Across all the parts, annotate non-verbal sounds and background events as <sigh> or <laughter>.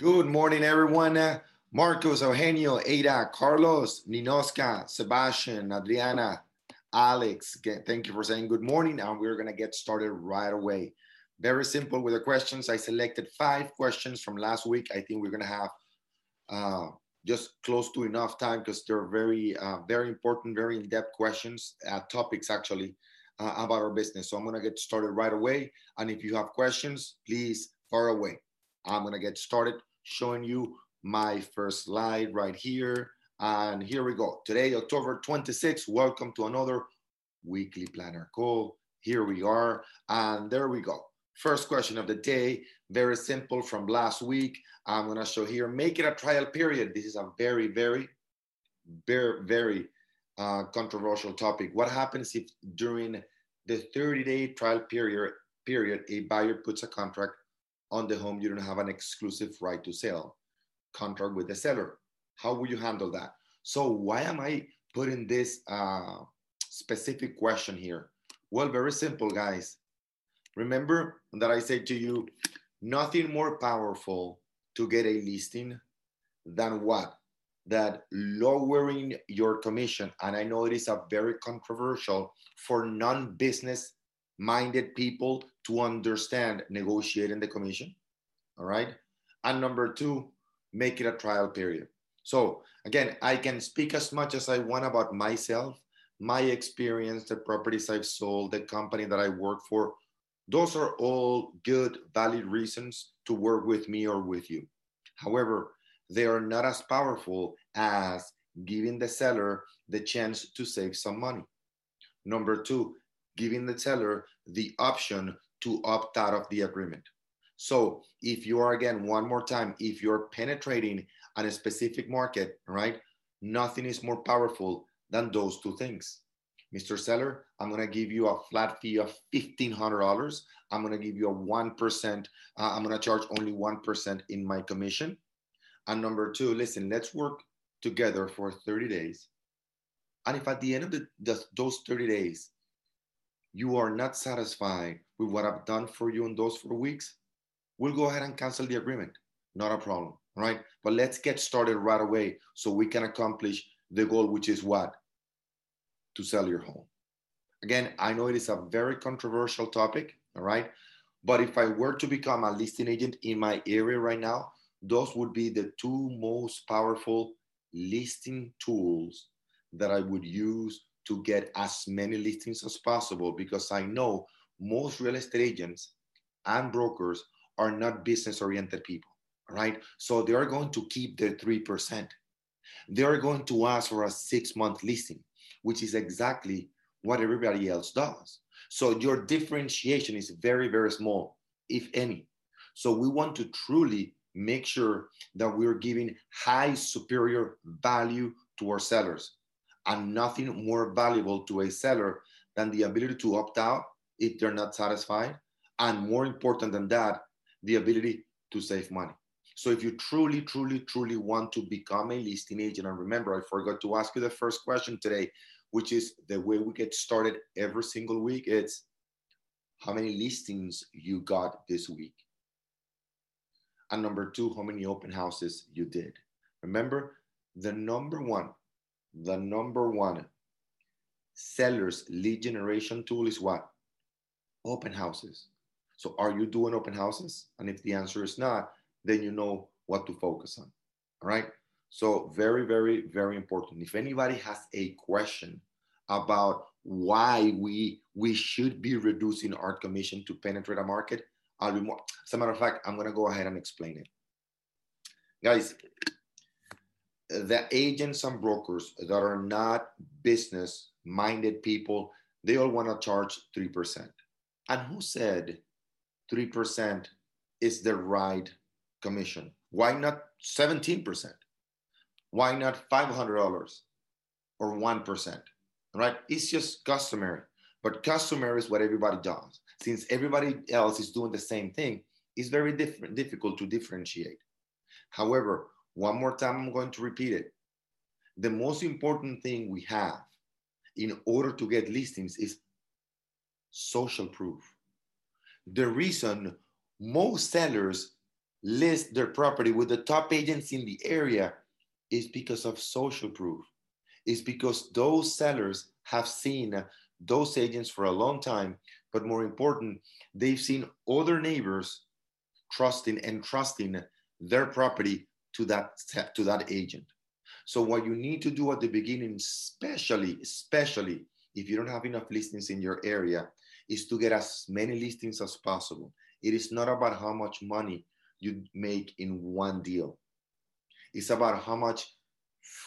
Good morning, everyone. Marcos, Eugenio, Ada, Carlos, Ninoska, Sebastian, Adriana, Alex, thank you for saying good morning. And we're going to get started right away. Very simple with the questions. I selected five questions from last week. I think we're going to have uh, just close to enough time because they're very, uh, very important, very in-depth questions, uh, topics actually uh, about our business. So I'm going to get started right away. And if you have questions, please far away. I'm going to get started showing you my first slide right here. And here we go. Today, October 26th, welcome to another weekly planner call. Here we are. And there we go. First question of the day, very simple from last week. I'm going to show here, make it a trial period. This is a very, very, very, very uh, controversial topic. What happens if during the 30 day trial period, period, a buyer puts a contract on the home, you don't have an exclusive right to sell contract with the seller. How will you handle that? So why am I putting this uh, specific question here? Well, very simple, guys. Remember that I said to you, nothing more powerful to get a listing than what? That lowering your commission, and I know it is a very controversial for non-business minded people to understand negotiating the commission. All right. And number two, make it a trial period. So again, I can speak as much as I want about myself, my experience, the properties I've sold, the company that I work for. Those are all good, valid reasons to work with me or with you. However, they are not as powerful as giving the seller the chance to save some money. Number two, giving the seller the option to opt out of the agreement. So if you are again, one more time, if you're penetrating on a specific market, right, nothing is more powerful than those two things. Mr. Seller, I'm going to give you a flat fee of $1,500. I'm going to give you a 1%. Uh, I'm going to charge only 1% in my commission. And number two, listen, let's work together for 30 days. And if at the end of the, the, those 30 days, you are not satisfied with what I've done for you in those four weeks, we'll go ahead and cancel the agreement. Not a problem, right? But let's get started right away so we can accomplish the goal, which is what? To sell your home. Again, I know it is a very controversial topic, all right? But if I were to become a listing agent in my area right now, those would be the two most powerful listing tools that I would use to get as many listings as possible because I know most real estate agents and brokers are not business oriented people, right? So they are going to keep their 3%. They are going to ask for a six month listing, which is exactly what everybody else does. So your differentiation is very, very small, if any. So we want to truly make sure that we're giving high superior value to our sellers and nothing more valuable to a seller than the ability to opt out if they're not satisfied. And more important than that, the ability to save money. So if you truly, truly, truly want to become a listing agent, and remember, I forgot to ask you the first question today, which is the way we get started every single week. It's how many listings you got this week. And number two, how many open houses you did. Remember, the number one, the number one sellers lead generation tool is what? Open houses. So are you doing open houses? And if the answer is not, then you know what to focus on. All right. So very, very, very important. If anybody has a question about why we we should be reducing our commission to penetrate a market, I'll be more. As a matter of fact, I'm gonna go ahead and explain it. Guys, the agents and brokers that are not business minded people, they all want to charge 3%. And who said 3% is the right commission? Why not 17%? Why not $500 or 1%? Right? It's just customary. But customary is what everybody does. Since everybody else is doing the same thing, it's very difficult to differentiate. However, one more time, I'm going to repeat it. The most important thing we have in order to get listings is social proof. The reason most sellers list their property with the top agents in the area is because of social proof. It's because those sellers have seen those agents for a long time, but more important, they've seen other neighbors trusting and trusting their property to that to that agent. So what you need to do at the beginning, especially especially if you don't have enough listings in your area, is to get as many listings as possible. It is not about how much money you make in one deal. It's about how much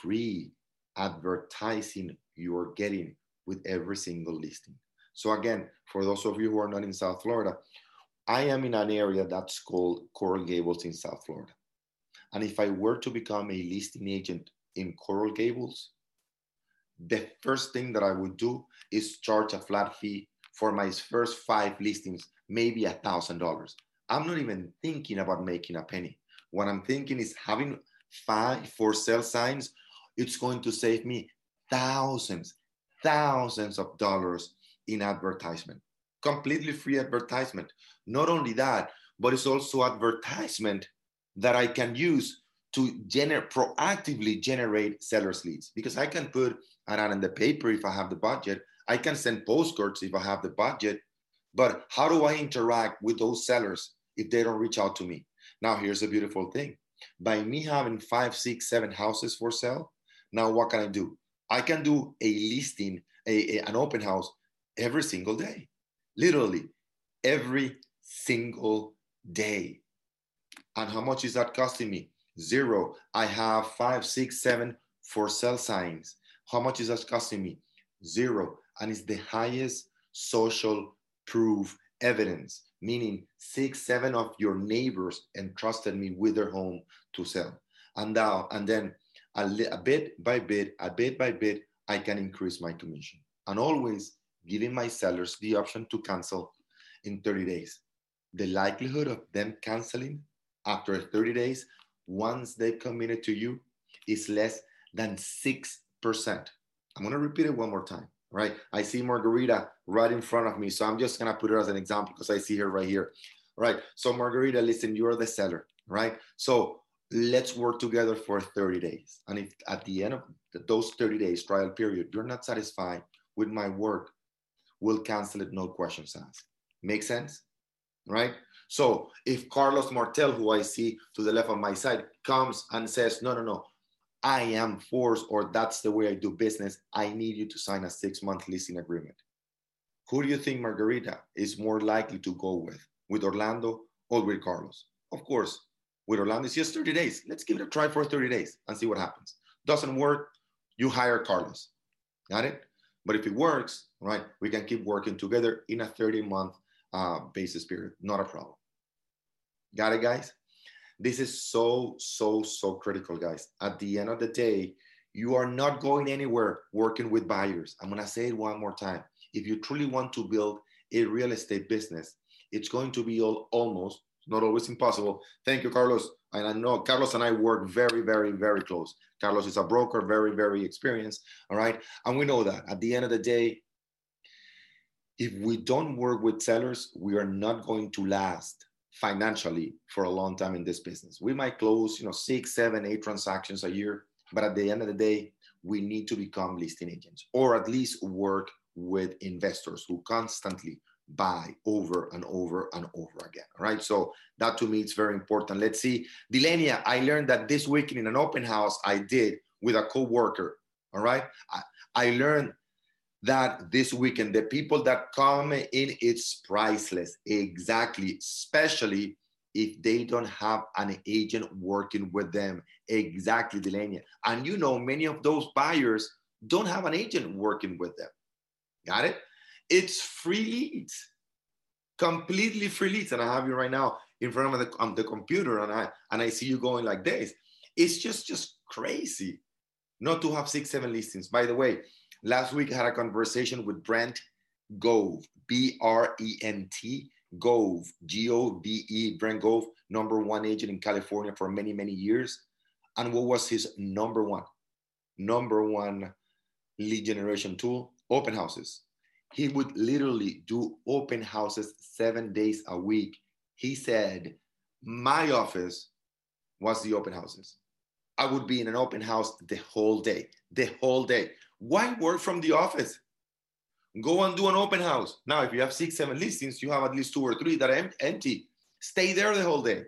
free advertising you're getting with every single listing. So again, for those of you who are not in South Florida, I am in an area that's called Coral Gables in South Florida. And if I were to become a listing agent in Coral Gables, the first thing that I would do is charge a flat fee for my first five listings, maybe a thousand dollars. I'm not even thinking about making a penny. What I'm thinking is having five for sale signs, it's going to save me thousands, thousands of dollars in advertisement. Completely free advertisement. Not only that, but it's also advertisement that I can use to gener- proactively generate sellers leads because I can put an ad in the paper if I have the budget. I can send postcards if I have the budget. But how do I interact with those sellers if they don't reach out to me? Now, here's a beautiful thing. By me having five, six, seven houses for sale, now what can I do? I can do a listing, a, a an open house every single day, literally every single day. And how much is that costing me? Zero. I have five, six, seven for sale signs. How much is that costing me? Zero. And it's the highest social proof evidence, meaning six, seven of your neighbors entrusted me with their home to sell. And now, and then a, a bit by bit, a bit by bit, I can increase my commission. And always giving my sellers the option to cancel in 30 days. The likelihood of them canceling after 30 days, once they committed to you, is less than 6%. I'm gonna repeat it one more time, right? I see Margarita right in front of me, so I'm just gonna put her as an example because I see her right here, right? So, Margarita, listen, you're the seller, right? So, let's work together for 30 days. And if at the end of those 30 days trial period, you're not satisfied with my work, we'll cancel it, no questions asked. Make sense? Right? So if Carlos Martel, who I see to the left of my side, comes and says, no, no, no, I am forced or that's the way I do business, I need you to sign a six month leasing agreement. Who do you think Margarita is more likely to go with? With Orlando or with Carlos? Of course, with Orlando, it's just 30 days. Let's give it a try for 30 days and see what happens. Doesn't work, you hire Carlos. Got it? But if it works, right, we can keep working together in a 30 month uh, basis period. Not a problem. Got it, guys? This is so, so, so critical, guys. At the end of the day, you are not going anywhere working with buyers. I'm going to say it one more time. If you truly want to build a real estate business, it's going to be all, almost, not always impossible. Thank you, Carlos. And I know Carlos and I work very, very, very close. Carlos is a broker, very, very experienced. All right. And we know that at the end of the day, if we don't work with sellers, we are not going to last financially for a long time in this business. We might close, you know, six, seven, eight transactions a year, but at the end of the day, we need to become listing agents or at least work with investors who constantly buy over and over and over again. All right. So that to me is very important. Let's see. Delania, I learned that this weekend in an open house I did with a co-worker. All right. I, I learned that this weekend, the people that come in, it's priceless. Exactly. Especially if they don't have an agent working with them. Exactly, Delania. And you know, many of those buyers don't have an agent working with them. Got it? It's free leads, completely free leads. And I have you right now in front of the, um, the computer and I, and I see you going like this. It's just, just crazy not to have six, seven listings. By the way, Last week, I had a conversation with Brent Gove, B R E N T, Gove, G O V E, Brent Gove, number one agent in California for many, many years. And what was his number one, number one lead generation tool? Open houses. He would literally do open houses seven days a week. He said my office was the open houses. I would be in an open house the whole day, the whole day. Why work from the office? Go and do an open house. Now, if you have six, seven listings, you have at least two or three that are empty. Stay there the whole day.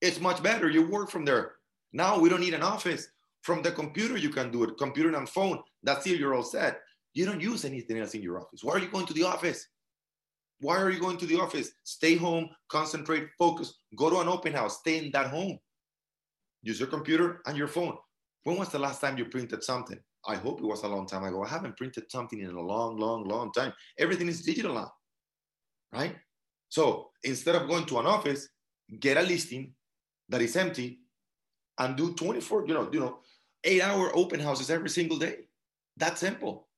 It's much better. You work from there. Now we don't need an office. From the computer, you can do it. Computer and phone. That's it. You're all set. You don't use anything else in your office. Why are you going to the office? Why are you going to the office? Stay home, concentrate, focus. Go to an open house. Stay in that home. Use your computer and your phone. When was the last time you printed something? I hope it was a long time ago. I haven't printed something in a long, long, long time. Everything is digital now, right? So instead of going to an office, get a listing that is empty and do 24, you know, you know, eight hour open houses every single day. That's simple.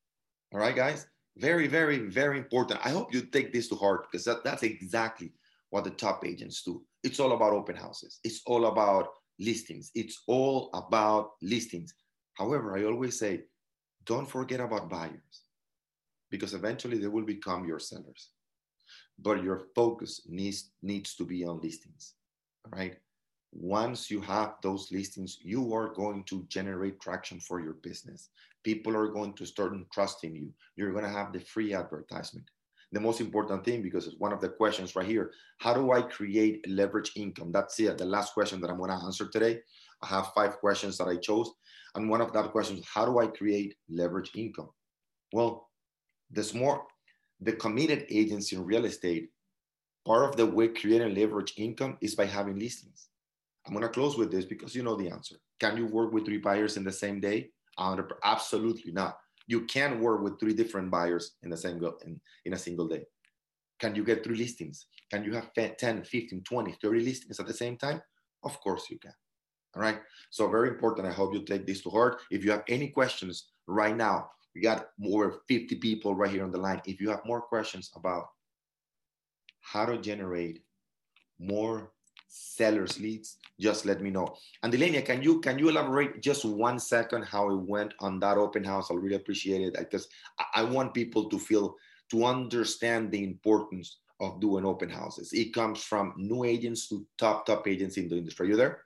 All right, guys. Very, very, very important. I hope you take this to heart because that, that's exactly what the top agents do. It's all about open houses. It's all about listings. It's all about listings. However, I always say, don't forget about buyers because eventually they will become your sellers. But your focus needs, needs to be on listings, right? Once you have those listings, you are going to generate traction for your business. People are going to start trusting you. You're going to have the free advertisement. The most important thing, because it's one of the questions right here how do I create leverage income? That's it, the last question that I'm going to answer today. I have five questions that I chose. And one of that questions, how do I create leverage income? Well, there's more, the committed agents in real estate, part of the way creating leverage income is by having listings. I'm going to close with this because you know the answer. Can you work with three buyers in the same day? Absolutely not. You can work with three different buyers in a single in, in a single day. Can you get three listings? Can you have 10, 15, 20, 30 listings at the same time? Of course you can. All right. So very important. I hope you take this to heart. If you have any questions right now, we got over 50 people right here on the line. If you have more questions about how to generate more sellers leads, just let me know. And Delania, can you can you elaborate just one second how it went on that open house? I'll really appreciate it because I, I want people to feel to understand the importance of doing open houses. It comes from new agents to top top agents in the industry. Are you there?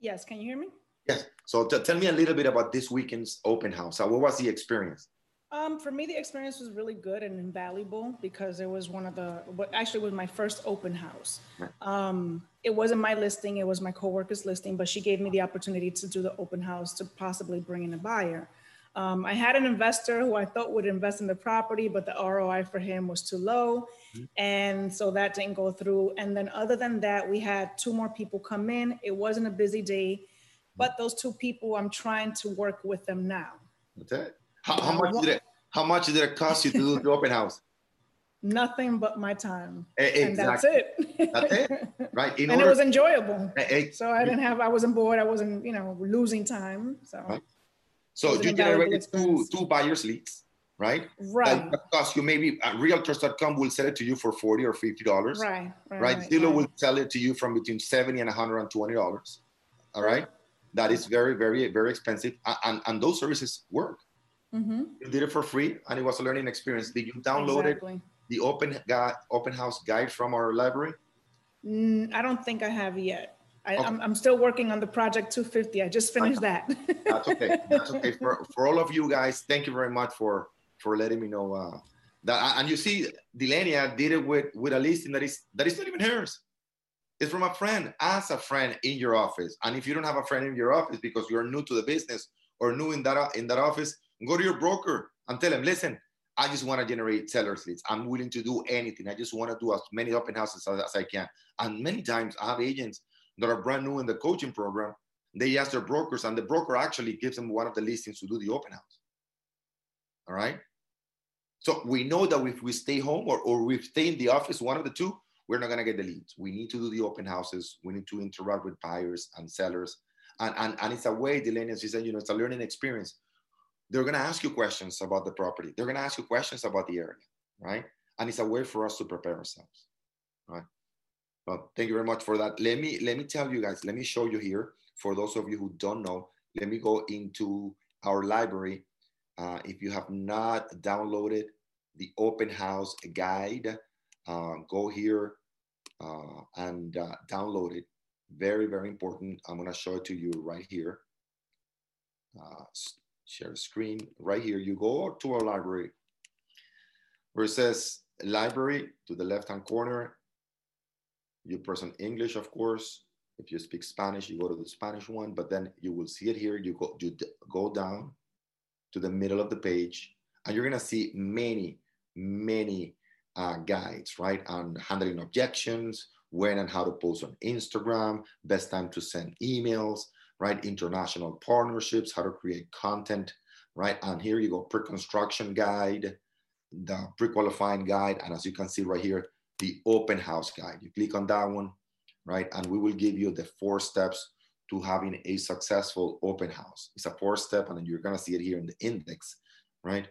Yes, can you hear me? Yes. So tell me a little bit about this weekend's open house. what was the experience? Um, for me, the experience was really good and invaluable because it was one of the, what actually was my first open house. Um, it wasn't my listing, it was my coworker's listing, but she gave me the opportunity to do the open house to possibly bring in a buyer. Um, I had an investor who I thought would invest in the property, but the ROI for him was too low. Mm-hmm. And so that didn't go through. And then, other than that, we had two more people come in. It wasn't a busy day, but those two people, I'm trying to work with them now. Okay. How, how much did it? How much did it cost you to do the open house? <laughs> Nothing but my time. Exactly. And that's it. that's it. <laughs> Right. In and order, it was enjoyable. So I didn't have, I wasn't bored. I wasn't, you know, losing time. So. Right. So you generated two two buyers leads, right? Right. That cost you maybe uh, realtors.com will sell it to you for 40 or 50 dollars. Right. Right. right? Zillow right. will sell it to you from between 70 and 120 dollars. All right. That is very, very, very expensive. And, and those services work. Mm-hmm. You did it for free and it was a learning experience. Did you download exactly. the open open house guide from our library? Mm, I don't think I have yet. I, okay. I'm, I'm still working on the project 250. I just finished that. <laughs> That's okay. That's okay. For, for all of you guys, thank you very much for for letting me know uh, that. And you see, Delania did it with with a listing that is that is not even hers. It's from a friend. As a friend in your office, and if you don't have a friend in your office because you're new to the business or new in that in that office, go to your broker and tell him, listen. I just want to generate sellers leads. I'm willing to do anything. I just want to do as many open houses as, as I can. And many times I have agents that are brand new in the coaching program, they ask their brokers, and the broker actually gives them one of the listings to do the open house. All right. So we know that if we stay home or, or we stay in the office, one of the two, we're not going to get the leads. We need to do the open houses. We need to interact with buyers and sellers. And, and, and it's a way, Delaney, you said, you know, it's a learning experience. They're going to ask you questions about the property. They're going to ask you questions about the area, right? And it's a way for us to prepare ourselves, right? Well, thank you very much for that. Let me let me tell you guys. Let me show you here. For those of you who don't know, let me go into our library. Uh, if you have not downloaded the open house guide, uh, go here uh, and uh, download it. Very, very important. I'm going to show it to you right here. Uh, share screen right here. You go to our library where it says library to the left-hand corner. You press on English, of course. If you speak Spanish, you go to the Spanish one, but then you will see it here. You go, you go down to the middle of the page and you're gonna see many, many uh, guides, right? On handling objections, when and how to post on Instagram, best time to send emails, right? International partnerships, how to create content, right? And here you go, pre-construction guide, the pre-qualifying guide, and as you can see right here, the open house guide. You click on that one, right? And we will give you the four steps to having a successful open house. It's a four step, and then you're gonna see it here in the index, right?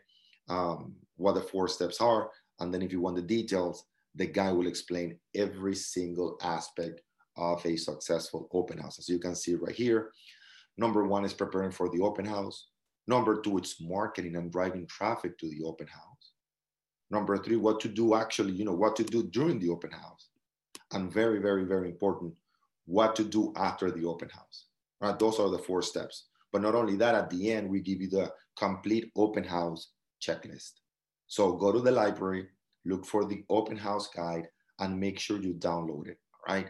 Um, what the four steps are. And then if you want the details, the guy will explain every single aspect of a successful open house. As you can see right here, number one is preparing for the open house. Number two, it's marketing and driving traffic to the open house. Number three, what to do actually, you know, what to do during the open house. And very, very, very important, what to do after the open house. Right? Those are the four steps. But not only that, at the end, we give you the complete open house checklist. So go to the library, look for the open house guide, and make sure you download it. Right?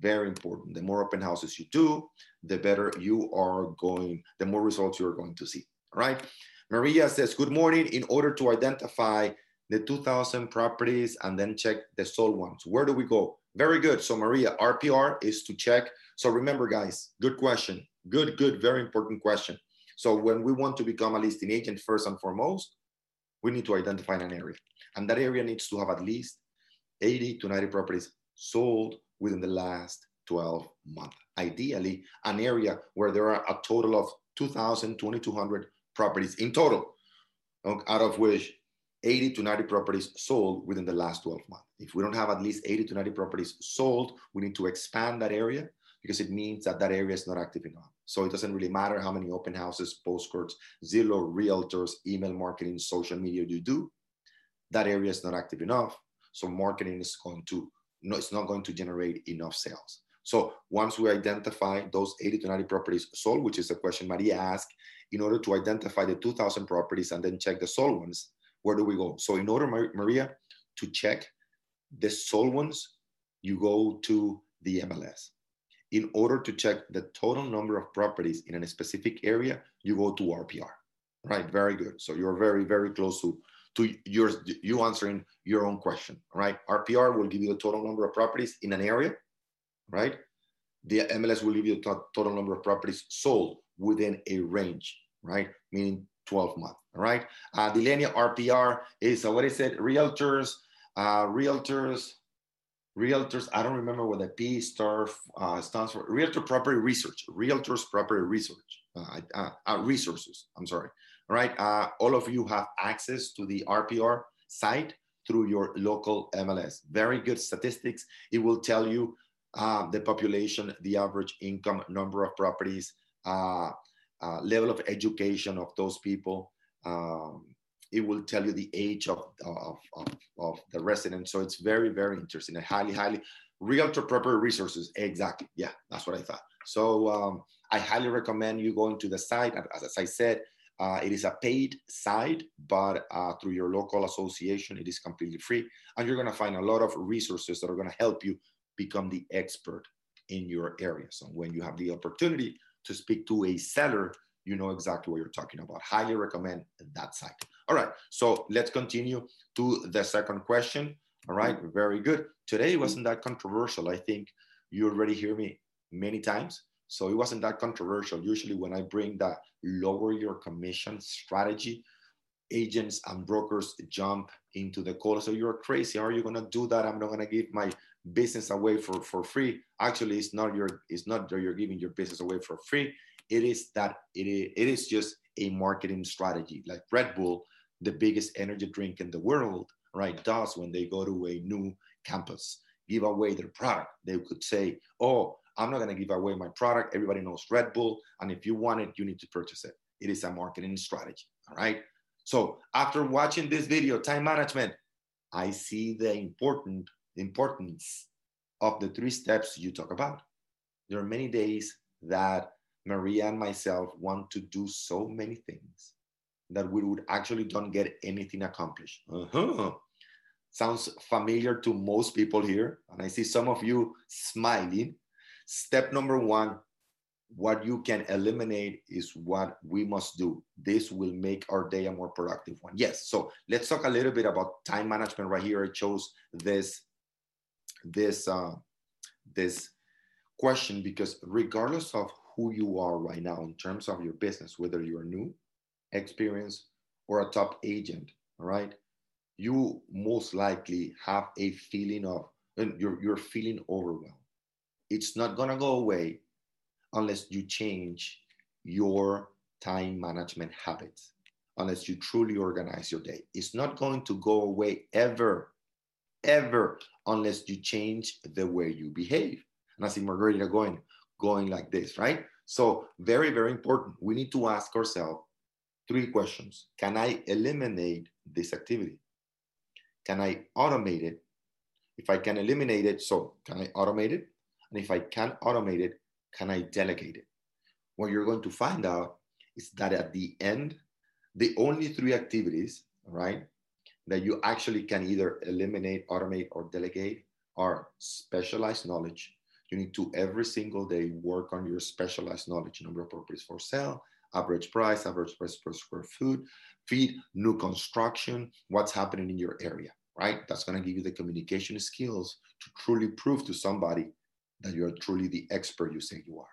Very important. The more open houses you do, the better you are going, the more results you are going to see. Right. Maria says, Good morning. In order to identify the 2000 properties and then check the sold ones, where do we go? Very good. So, Maria, RPR is to check. So, remember, guys, good question. Good, good, very important question. So, when we want to become a listing agent, first and foremost, we need to identify an area. And that area needs to have at least 80 to 90 properties sold within the last 12 months. Ideally, an area where there are a total of 2,000, 2,200 properties in total, out of which 80 to 90 properties sold within the last 12 months. If we don't have at least 80 to 90 properties sold, we need to expand that area because it means that that area is not active enough. So it doesn't really matter how many open houses, postcards, Zillow, realtors, email marketing, social media you do. That area is not active enough. So marketing is going to no, it's not going to generate enough sales. So once we identify those 80 to 90 properties sold, which is the question Maria asked, in order to identify the 2,000 properties and then check the sold ones, where do we go? So in order, Maria, to check the sold ones, you go to the MLS. In order to check the total number of properties in a specific area, you go to RPR. Right, very good. So you're very, very close to to your you answering your own question. Right, RPR will give you the total number of properties in an area. Right, the MLS will give you the total number of properties sold within a range. Right, meaning 12 months. All right. Uh, Delenia RPR is uh, what is it? Realtors, uh, realtors, realtors. I don't remember what the P star uh, stands for. Realtor Property Research. Realtors Property Research. Uh, uh, uh, resources. I'm sorry. All right. Uh, all of you have access to the RPR site through your local MLS. Very good statistics. It will tell you uh, the population, the average income, number of properties, uh, level of education of those people. Um, it will tell you the age of, of, of, of, the resident. So it's very, very interesting and highly, highly realtor proper resources. Exactly. Yeah, that's what I thought. So um, I highly recommend you going to the site. As, as I said, uh, it is a paid site, but uh, through your local association, it is completely free. And you're going to find a lot of resources that are going to help you become the expert in your area. So when you have the opportunity to speak to a seller, you know exactly what you're talking about. Highly recommend that site. All right, so let's continue to the second question. All right, very good. Today wasn't that controversial. I think you already hear me many times. So it wasn't that controversial. Usually when I bring that lower your commission strategy, agents and brokers jump into the call. So you're crazy. How are you gonna do that? I'm not gonna give my business away for, for free. Actually, it's not your it's not that you're giving your business away for free. It is that it is, it is just a marketing strategy. Like Red Bull, the biggest energy drink in the world, right, does when they go to a new campus, give away their product. They could say, Oh, I'm not gonna give away my product. Everybody knows Red Bull. And if you want it, you need to purchase it. It is a marketing strategy. All right. So after watching this video, time management, I see the important importance of the three steps you talk about. There are many days that Maria and myself want to do so many things that we would actually don't get anything accomplished. Uh-huh. Sounds familiar to most people here. And I see some of you smiling. Step number one what you can eliminate is what we must do. This will make our day a more productive one. Yes. So let's talk a little bit about time management right here. I chose this this uh, this question because regardless of who you are right now in terms of your business, whether you're new, experienced, or a top agent, all right, you most likely have a feeling of and you're, you're feeling overwhelmed. It's not gonna go away unless you change your time management habits, unless you truly organize your day. It's not going to go away ever, ever, unless you change the way you behave. And I see Margarita going, going like this, right? So very, very important. We need to ask ourselves three questions. Can I eliminate this activity? Can I automate it? If I can eliminate it, so can I automate it? And if I can automate it, can I delegate it? What you're going to find out is that at the end, the only three activities, right, that you actually can either eliminate, automate, or delegate are specialized knowledge. You need to every single day work on your specialized knowledge, number of properties for sale, average price, average price per square foot, feed, new construction, what's happening in your area, right? That's to give you the communication skills to truly prove to somebody that you're truly the expert you say you are.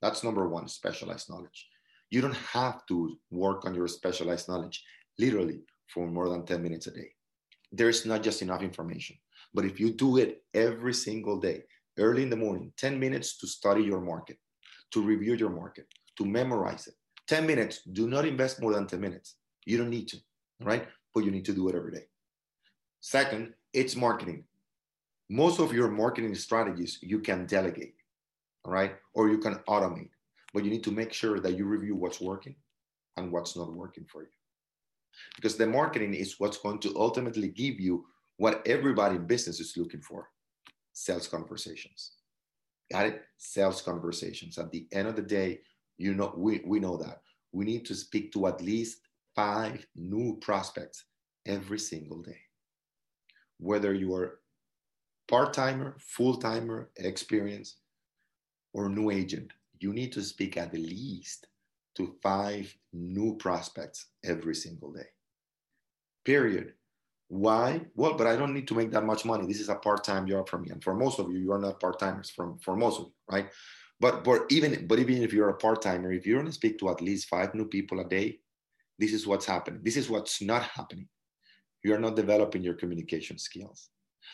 That's number one, specialized knowledge. You don't have to work on your specialized knowledge literally for more than 10 minutes a day. There's not just enough information. But if you do it every single day, early in the morning, 10 minutes to study your market, to review your market, to memorize it, 10 minutes, do not invest more than 10 minutes. You don't need to, right? But you need to do it every day. Second, it's marketing most of your marketing strategies you can delegate, all right? Or you can automate, but you need to make sure that you review what's working and what's not working for you. Because the marketing is what's going to ultimately give you what everybody in business is looking for sales conversations. Got it? Sales conversations. At the end of the day, you know, we, we know that we need to speak to at least five new prospects every single day. Whether you are part timer, full timer, experience, or new agent, you need to speak at least to five new prospects every single day. Period. Why? Well, but I don't need to make that much money. This is a part-time job for me. And for most of you, you are not part-timers from for most of you, right? But but even but even if you're a part-timer, if you don't speak to at least five new people a day, this is what's happening. This is what's not happening. You are not developing your communication skills.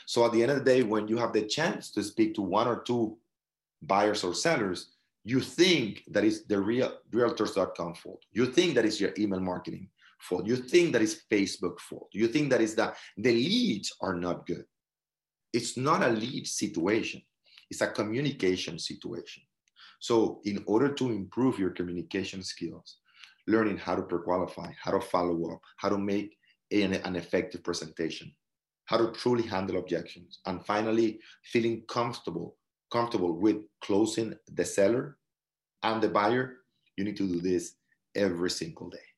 So at the end of the day, when you have the chance to speak to one or two buyers or sellers, you think that is the real realtors.com fault. You think that is your email marketing fault. You think that is Facebook fault. You think that is that the leads are not good. It's not a lead situation. It's a communication situation. So in order to improve your communication skills, learning how to pre-qualify, how to follow up, how to make an, an effective presentation, how to truly handle objections, and finally, feeling comfortable, comfortable with closing the seller and the buyer, you need to do this every single day.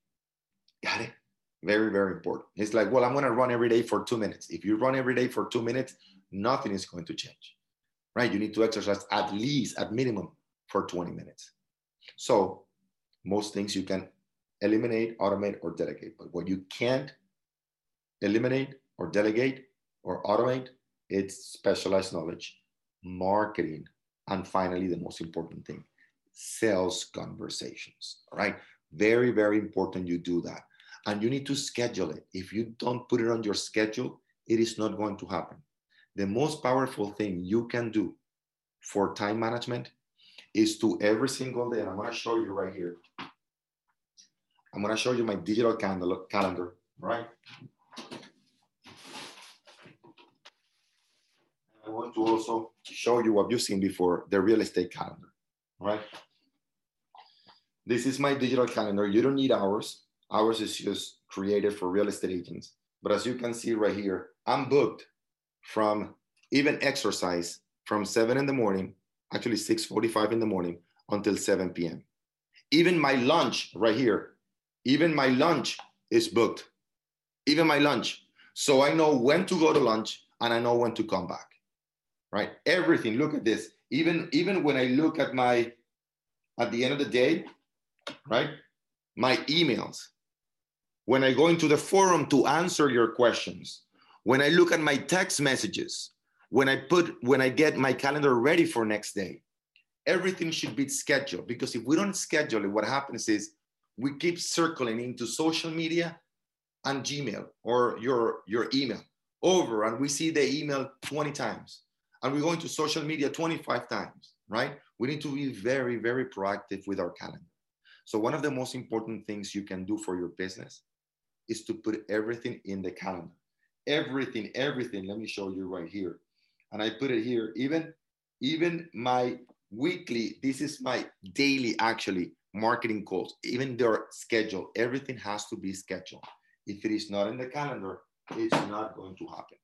Got it? Very, very important. It's like, well, I'm going to run every day for two minutes. If you run every day for two minutes, nothing is going to change, right? You need to exercise at least, at minimum, for 20 minutes. So, most things you can eliminate, automate, or delegate. But what you can't eliminate or delegate or automate, it's specialized knowledge, marketing, and finally, the most important thing, sales conversations. All right. Very, very important you do that. And you need to schedule it. If you don't put it on your schedule, it is not going to happen. The most powerful thing you can do for time management is to every single day, and I'm going to show you right here. I'm going to show you my digital calendar, right? I want to also show you what you've seen before, the real estate calendar, right? This is my digital calendar. You don't need hours. Ours is just created for real estate agents. But as you can see right here, I'm booked from even exercise from seven in the morning actually 6.45 in the morning until 7 p.m. Even my lunch right here, even my lunch is booked. Even my lunch. So I know when to go to lunch and I know when to come back. Right? Everything. Look at this. Even even when I look at my at the end of the day, right? My emails. When I go into the forum to answer your questions, when I look at my text messages, when I put when I get my calendar ready for next day, everything should be scheduled because if we don't schedule it, what happens is we keep circling into social media and Gmail or your your email over and we see the email 20 times and we go into social media 25 times, right? We need to be very, very proactive with our calendar. So one of the most important things you can do for your business is to put everything in the calendar. Everything, everything. Let me show you right here. And I put it here. Even, even my weekly, this is my daily actually marketing calls, even their schedule. Everything has to be scheduled. If it is not in the calendar, it's not going to happen.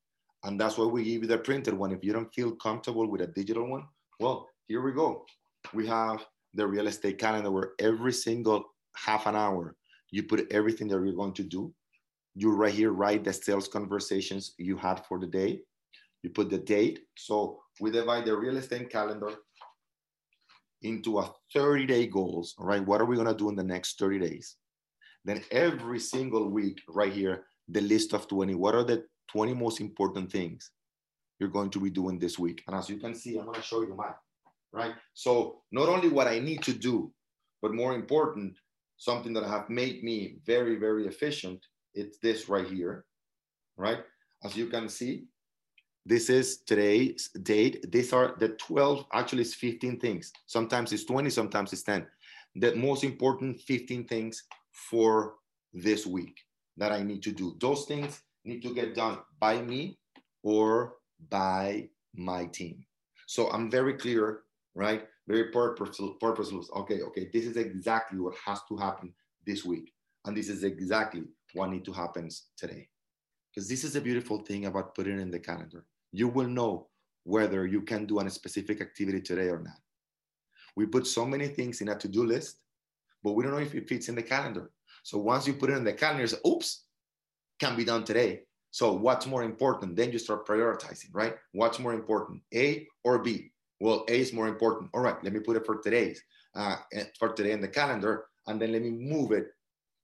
And that's why we give you the printed one. If you don't feel comfortable with a digital one, well, here we go. We have the real estate calendar where every single half an hour you put everything that you're going to do. You right here write the sales conversations you had for the day. You put the date. So we divide the real estate calendar into a 30 day goals. All right. What are we going to do in the next 30 days? Then every single week, right here, the list of 20. What are the 20 most important things you're going to be doing this week? And as you can see, I'm going to show you mine right? So not only what I need to do, but more important, something that have made me very, very efficient, it's this right here, right? As you can see, this is today's date. These are the 12, actually it's 15 things. Sometimes it's 20, sometimes it's 10. The most important 15 things for this week that I need to do. Those things need to get done by me or by my team. So I'm very clear right? Very purposeful, purposeful. Okay, okay, this is exactly what has to happen this week. And this is exactly what needs to happen today. Because this is a beautiful thing about putting in the calendar. You will know whether you can do a specific activity today or not. We put so many things in a to-do list, but we don't know if it fits in the calendar. So once you put it in the calendar, say, oops, can be done today. So what's more important? Then you start prioritizing, right? What's more important, A or B? Well, A is more important. All right, let me put it for today's, uh, eh, for today in the calendar, and then let me move it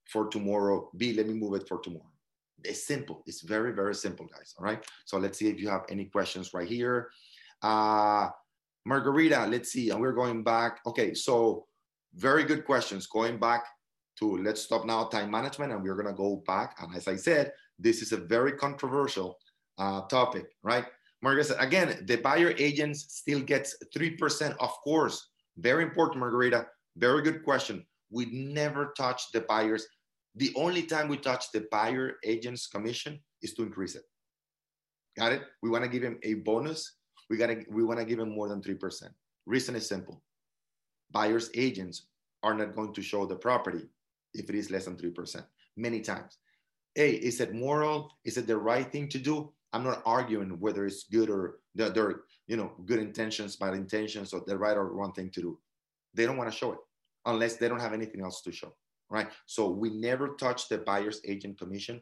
for tomorrow. B, let me move it for tomorrow. It's simple. It's very, very simple, guys. All right. So let's see if you have any questions right here. Uh, Margarita, let's see. And we're going back. Okay. So very good questions. Going back to let's stop now time management, and we're going to go back. And as I said, this is a very controversial uh, topic, right? Margarita, again, the buyer agents still gets 3%, of course. Very important, Margarita. Very good question. We never touch the buyers. The only time we touch the buyer agent's commission is to increase it. Got it? We want to give him a bonus. We gotta we want to give him more than 3%. Reason is simple. Buyers agents are not going to show the property if it is less than 3%. Many times. Hey, is it moral? Is it the right thing to do? I'm not arguing whether it's good or they're, they're, you know good intentions, bad intentions, or the right or wrong thing to do. They don't want to show it unless they don't have anything else to show, right? So we never touch the buyer's agent commission.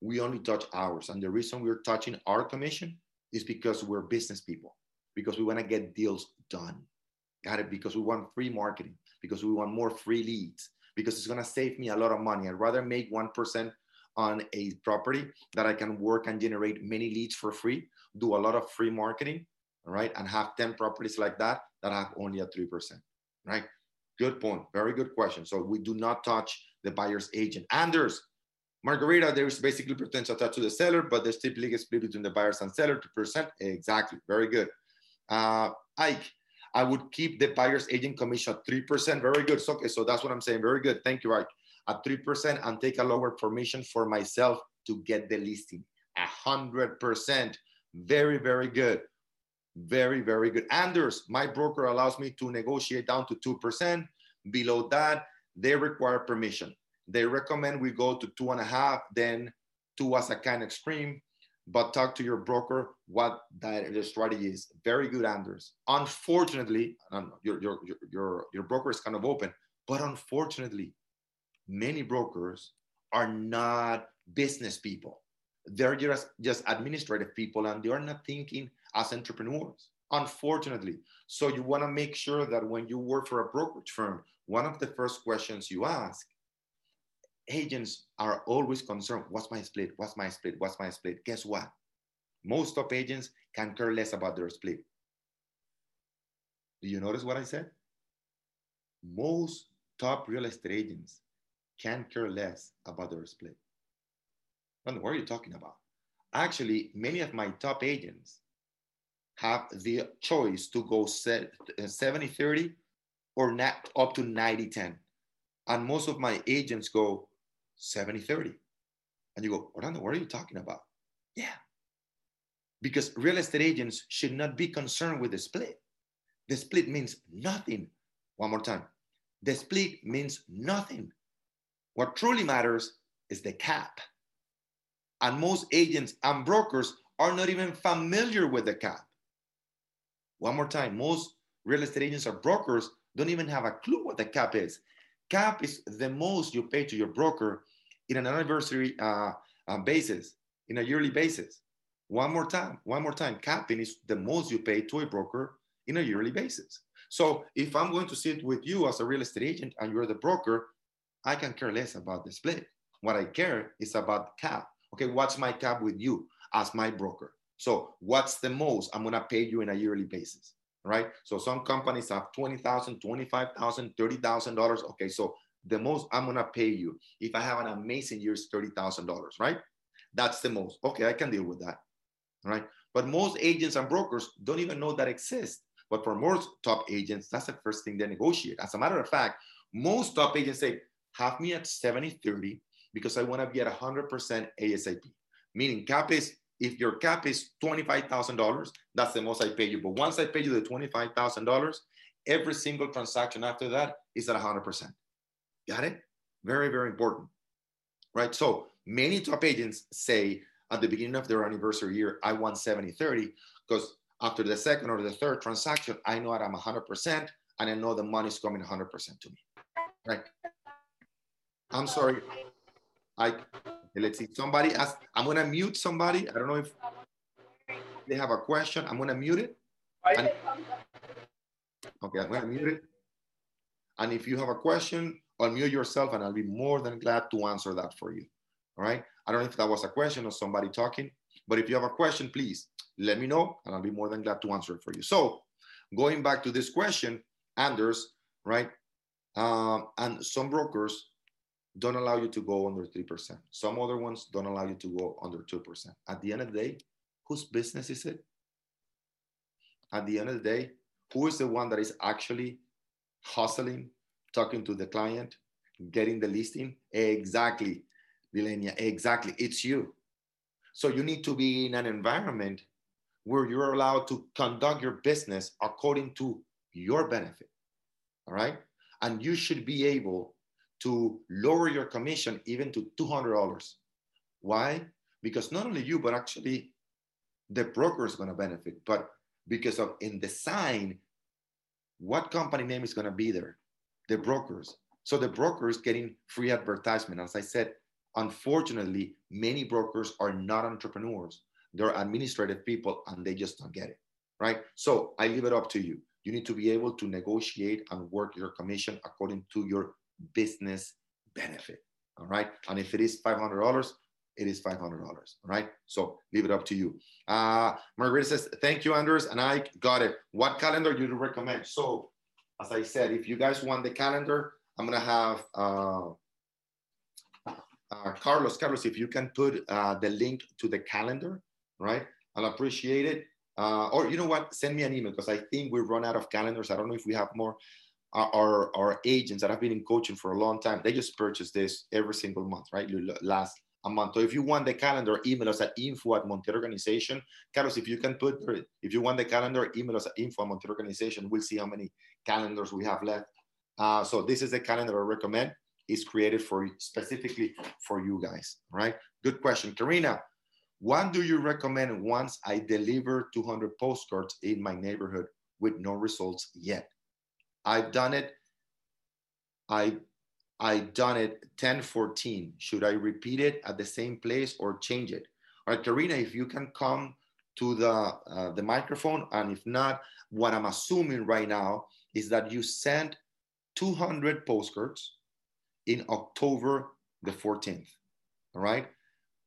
We only touch ours, and the reason we're touching our commission is because we're business people, because we want to get deals done. Got it? Because we want free marketing, because we want more free leads, because it's going to save me a lot of money. I'd rather make 1% on a property that I can work and generate many leads for free, do a lot of free marketing, right? And have 10 properties like that that have only a 3%, right? Good point. Very good question. So we do not touch the buyer's agent. Anders, Margarita, there is basically potential attached to the seller, but there's typically a split between the buyers and seller, 2%. Exactly. Very good. Uh, Ike, I would keep the buyer's agent commission at 3%. Very good. So, okay, so that's what I'm saying. Very good. Thank you, Ike at 3% and take a lower commission for myself to get the listing. A hundred percent. Very, very good. Very, very good. Anders, my broker allows me to negotiate down to 2%. Below that, they require permission. They recommend we go to two and a half, then two as a kind of extreme. But talk to your broker what that strategy is. Very good, Anders. Unfortunately, your, your, your, your broker is kind of open, but unfortunately, many brokers are not business people. They're just, just administrative people and they are not thinking as entrepreneurs, unfortunately. So you want to make sure that when you work for a brokerage firm, one of the first questions you ask agents are always concerned what's my split what's my split what's my split? Guess what? Most top agents can care less about their split. Do you notice what i said? Most top real estate agents can care less about their split. What are you talking about? Actually many of my top agents have the choice to go uh, 70 30 or not up to 90 10 and most of my agents go 70 30. And you go, Orlando, what are you talking about? Yeah. Because real estate agents should not be concerned with the split. The split means nothing. One more time. The split means nothing. What truly matters is the cap. And most agents and brokers are not even familiar with the cap. One more time. Most real estate agents or brokers don't even have a clue what the cap is. Cap is the most you pay to your broker in an anniversary uh, uh, basis, in a yearly basis. One more time, one more time. Capping is the most you pay to a broker in a yearly basis. So if I'm going to sit with you as a real estate agent and you're the broker, I can care less about the split. What I care is about cap. Okay, what's my cap with you as my broker? So what's the most I'm gonna pay you in a yearly basis, right? So some companies have $20,000, $25,000, $30,000. Okay, so the most I'm gonna pay you if I have an amazing year is thirty thousand dollars, right? That's the most. Okay, I can deal with that, right? But most agents and brokers don't even know that exists. But for most top agents, that's the first thing they negotiate. As a matter of fact, most top agents say, have me at 70 30 because I want to be at 100% ASAP. Meaning, cap is if your cap is $25,000, that's the most I pay you. But once I pay you the $25,000, every single transaction after that is at 100%. Got it? Very, very important. Right. So many top agents say at the beginning of their anniversary year, I want 70 30 because after the second or the third transaction, I know that I'm 100% and I know the money's coming 100% to me. Right. I'm sorry. I let's see. Somebody asked, I'm gonna mute somebody. I don't know if they have a question. I'm gonna mute it. And, okay, I'm gonna mute it. And if you have a question, unmute yourself and I'll be more than glad to answer that for you. All right. I don't know if that was a question or somebody talking, but if you have a question, please let me know and I'll be more than glad to answer it for you. So going back to this question, Anders, right? Um, and some brokers don't allow you to go under 3%. Some other ones don't allow you to go under 2%. At the end of the day, whose business is it? At the end of the day, who is the one that is actually hustling talking to the client, getting the listing. Exactly, Delania, exactly. It's you. So you need to be in an environment where you're allowed to conduct your business according to your benefit. All right. And you should be able to lower your commission even to $200. Why? Because not only you, but actually the broker is going to benefit. But because of in the sign, what company name is going to be there? The brokers. So the brokers getting free advertisement. As I said, unfortunately, many brokers are not entrepreneurs. They're administrative people and they just don't get it. Right. So I leave it up to you. You need to be able to negotiate and work your commission according to your business benefit. All right. And if it is $500, it is $500. All right. So leave it up to you. Uh, Margarita says, thank you, Anders. And I got it. What calendar do you recommend? So as I said, if you guys want the calendar, I'm gonna have uh, uh, Carlos. Carlos, if you can put uh, the link to the calendar, right? I'll appreciate it. Uh, or you know what? Send me an email because I think we've run out of calendars. I don't know if we have more. Our, our agents that have been in coaching for a long time, they just purchase this every single month, right? Last a month. So if you want the calendar, email us at info at Montiel Organization. Carlos, if you can put, if you want the calendar, email us at info at Montiel Organization. We'll see how many calendars we have left. Uh, so this is the calendar I recommend. It's created for specifically for you guys, right? Good question. Karina, What do you recommend once I deliver 200 postcards in my neighborhood with no results yet? I've done it. I I done it 10 14. Should I repeat it at the same place or change it? All right, Karina, if you can come to the uh, the microphone, and if not, what I'm assuming right now is that you sent 200 postcards in October the 14th. All right.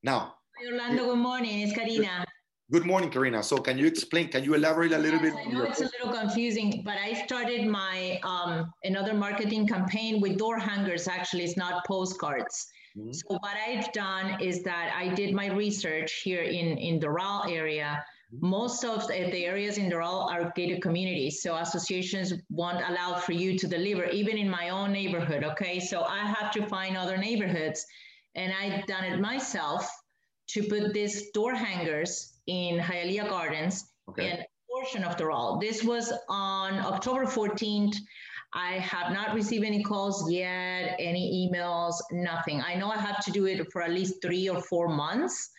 Now, Orlando, good morning. It's Karina. Good morning, Karina. So can you explain, can you elaborate a little yes, bit? I know it's a little confusing, but I started my um, another marketing campaign with door hangers. Actually, it's not postcards. Mm -hmm. So what I've done is that I did my research here in, in the Doral area. Mm-hmm. Most of the areas in Doral are gated communities. So associations won't allow for you to deliver, even in my own neighborhood. Okay. So I have to find other neighborhoods. And I've done it myself to put these door hangers in Hialeah Gardens okay. and a portion of Doral. This was on October 14th. I have not received any calls yet, any emails, nothing. I know I have to do it for at least three or four months.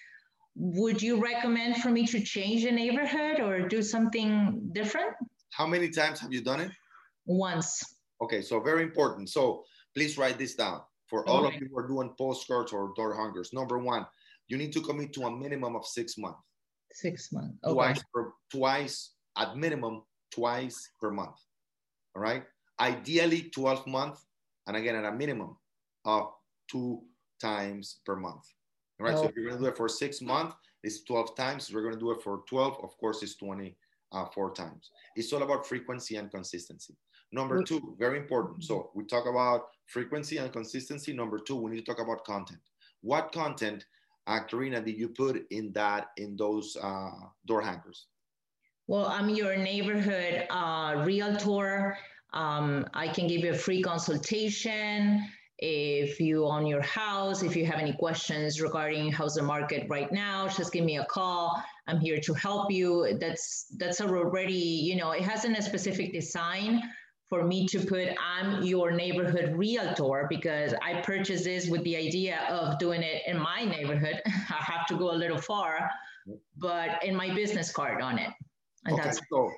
Would you recommend for me to change the neighborhood or do something different? How many times have you done it? Once. Okay, so very important. So please write this down for all okay. of you who are doing postcards or door hangers. Number one, you need to commit to a minimum of six months. Six months. Okay. Twice per twice at minimum twice per month. All right. Ideally 12 months, and again at a minimum of two times per month. All right. Oh. So if you're gonna do it for six months, it's 12 times. If we're gonna do it for 12, of course, it's 24 uh, times. It's all about frequency and consistency. Number two, very important. So we talk about frequency and consistency. Number two, we need to talk about content. What content Karina, did you put in that in those uh, door hangers? Well, I'm your neighborhood uh, realtor. Um, I can give you a free consultation if you own your house. If you have any questions regarding how's the market right now, just give me a call. I'm here to help you. That's that's already you know it hasn't a specific design for me to put I'm your neighborhood realtor because I purchased this with the idea of doing it in my neighborhood. <laughs> I have to go a little far, but in my business card on it. And okay, that's so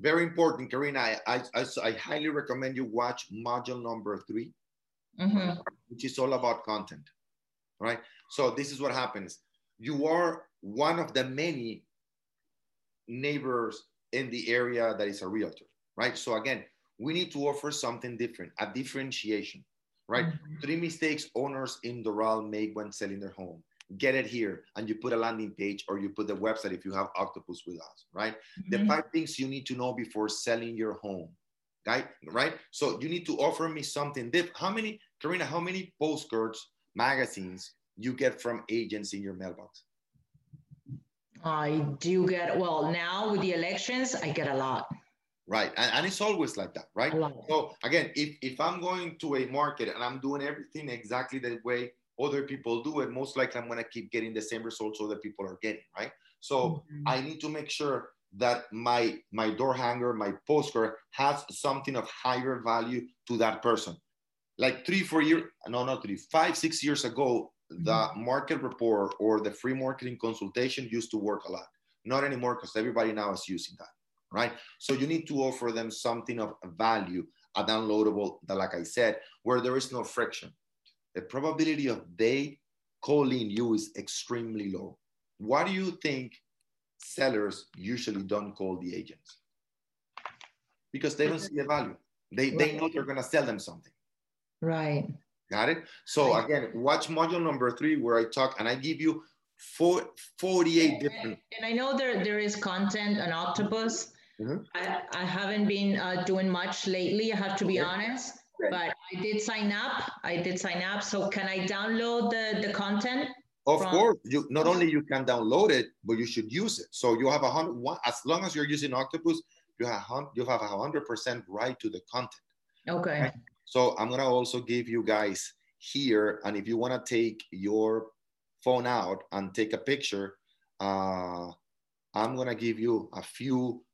very important, Karina. I, I, I, I, highly recommend you watch module number 3 mm-hmm. which is all about content. Right. So this is what happens. You are one of the many neighbors in the area that is a realtor, right? So again, we need to offer something different, a differentiation, right? Mm-hmm. Three mistakes owners in Doral make when selling their home. Get it here, and you put a landing page or you put the website if you have Octopus with us, right? Mm-hmm. The five things you need to know before selling your home, right? Right. So you need to offer me something different. How many, Karina? How many postcards, magazines you get from agents in your mailbox? I do get well now with the elections. I get a lot right and, and, it's always like that right? So again if, if i'm going to a market and i'm doing everything exactly the way other people do it most likely i'm going to keep getting the same results other people are getting right? So mm-hmm. i need to make sure that my my door hanger my postcard has something of higher value to that person. Like three four years no not three five six years ago mm-hmm. the market report or the free marketing consultation used to work a lot. Not anymore because everybody now is using that right? So you need to offer them something of value, a downloadable that, like I said, where there is no friction. The probability of they calling you is extremely low. Why do you think sellers usually don't call the agents? Because they don't see the value. They, right. they know they're going to sell them something. Right. Got it? So right. again, watch module number three where I talk and I give you four, 48 different. And I know there, there is content on Octopus Mm-hmm. I, I haven't been uh, doing much lately, I have to be okay. honest, okay. but I did sign up. I did sign up. So can I download the, the content? Of from- course, you not only you can download it, but you should use it. So you have a hundred. As long as you're using Octopus, you have you have a hundred percent right to the content. Okay. Right? So I'm gonna also give you guys here, and if you want to take your phone out and take a picture, uh, I'm gonna give you a few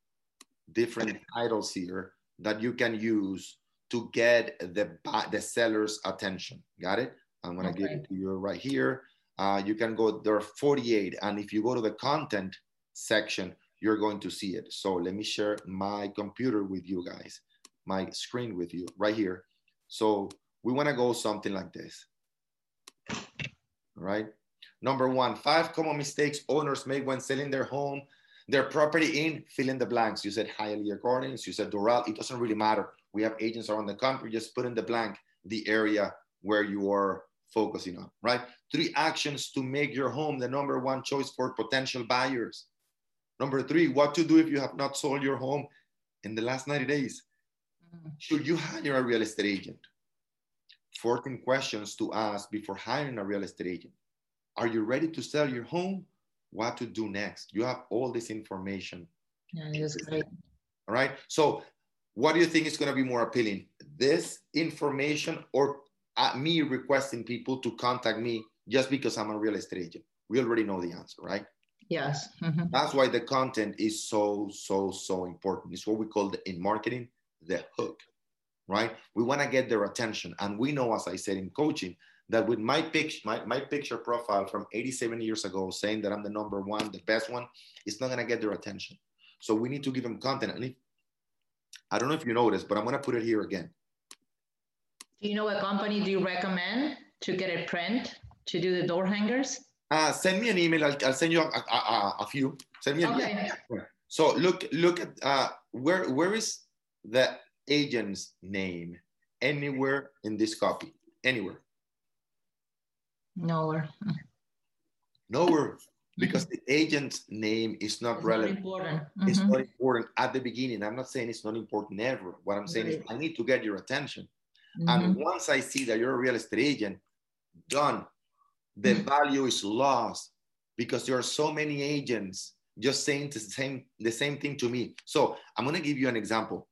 different titles here that you can use to get the the seller's attention. Got it? I'm gonna okay. give it to you right here. Uh, you can go, there are 48. And if you go to the content section, you're going to see it. So let me share my computer with you guys, my screen with you right here. So we wanna go something like this, all right? Number one, five common mistakes owners make when selling their home, their property in, fill in the blanks. You said Hialeah Gardens, you said Doral, it doesn't really matter. We have agents around the country, just put in the blank the area where you are focusing on, right? Three actions to make your home the number one choice for potential buyers. Number three, what to do if you have not sold your home in the last 90 days. Mm-hmm. Should you hire a real estate agent? 14 questions to ask before hiring a real estate agent. Are you ready to sell your home? What to do next? You have all this information. Yeah, that's great. All right. So, what do you think is going to be more appealing? This information or uh, me requesting people to contact me just because I'm a real estate agent? We already know the answer, right? Yes. Mm-hmm. That's why the content is so, so, so important. It's what we call the, in marketing the hook, right? We want to get their attention. And we know, as I said in coaching, that with my picture, my, my picture profile from 87 years ago saying that I'm the number one, the best one, it's not going to get their attention. So we need to give them content. And if, I don't know if you noticed, but I'm going to put it here again. Do you know what company do you recommend to get a print to do the door hangers? Uh, send me an email. I'll, I'll send you a, a, a, few. Send me an okay. email. So look, look at uh, where where is the agent's name anywhere in this copy? Anywhere? Nowhere. Nowhere, because the agent's name is not it's relevant. Not important. Mm-hmm. It's not important at the beginning. I'm not saying it's not important ever. What I'm saying is I need to get your attention. Mm-hmm. And once I see that you're a real estate agent, done the mm-hmm. value is lost because there are so many agents just saying the same the same thing to me. So I'm gonna give you an example.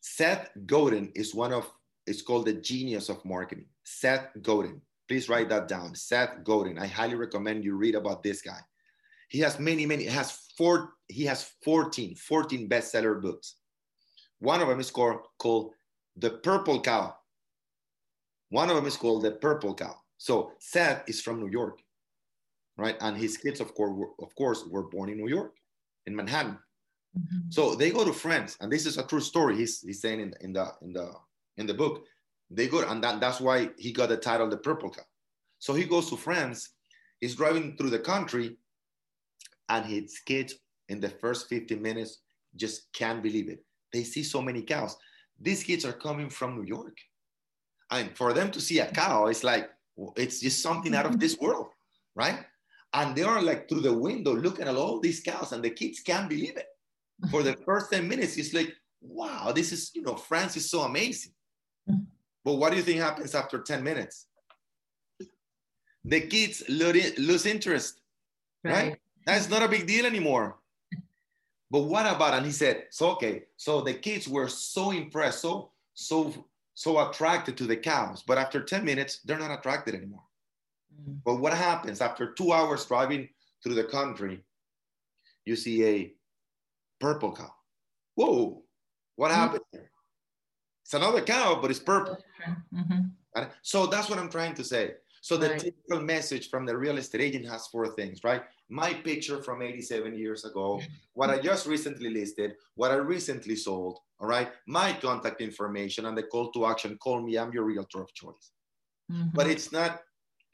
Seth Godin is one of it's called the genius of marketing. Seth Godin. Please write that down. Seth Godin. I highly recommend you read about this guy. He has many, many, he has four, he has 14, 14 bestseller books. One of them is called, called The Purple Cow. One of them is called The Purple Cow. So Seth is from New York, right? And his kids, of course, were, of course, were born in New York, in Manhattan. Mm-hmm. So they go to France, and this is a true story. He's, he's saying in, in the in the in the book. They go, and that, that's why he got the title, the Purple Cow. So he goes to France. He's driving through the country, and his kids in the first 15 minutes just can't believe it. They see so many cows. These kids are coming from New York. And for them to see a cow, it's like, it's just something out of this world, right? And they are like through the window looking at all these cows, and the kids can't believe it. For the first 10 minutes, it's like, wow, this is, you know, France is so amazing. But what do you think happens after 10 minutes? The kids lose interest, right? right? That's not a big deal anymore. But what about, and he said, so okay, so the kids were so impressed, so, so so attracted to the cows, but after 10 minutes, they're not attracted anymore. Mm-hmm. But what happens after two hours driving through the country? You see a purple cow. Whoa, what mm-hmm. happened here? It's another cow, but it's purple. Mm-hmm. So that's what I'm trying to say. So the right. typical message from the real estate agent has four things, right? My picture from 87 years ago, what I just recently listed, what I recently sold, all right, my contact information and the call to action, call me, I'm your realtor of choice. Mm-hmm. But it's not,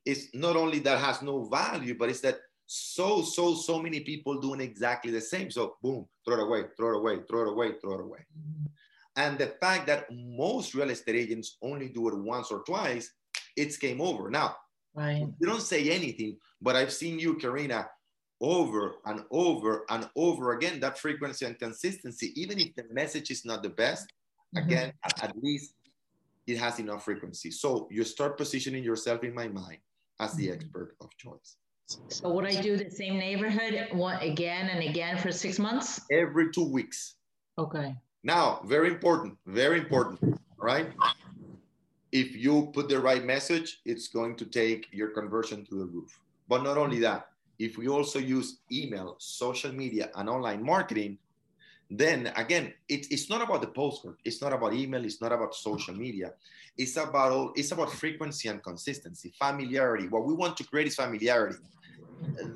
it's not only that has no value, but it's that so, so, so many people doing exactly the same. So boom, throw it away, throw it away, throw it away, throw it away. Mm-hmm. And the fact that most real estate agents only do it once or twice, it's game over. Now, right. you don't say anything, but I've seen you, Karina, over and over and over again that frequency and consistency even if the message is not the best mm-hmm. again at least it has enough frequency so you start positioning yourself in my mind as the mm-hmm. expert of choice so would i do the same neighborhood one again and again for six months every two weeks okay now very important very important right if you put the right message it's going to take your conversion to the roof but not only that if we also use email, social media, and online marketing, then again, it, it's not about the postcard. It's not about email. It's not about social media. It's about it's about frequency and consistency, familiarity. What we want to create is familiarity.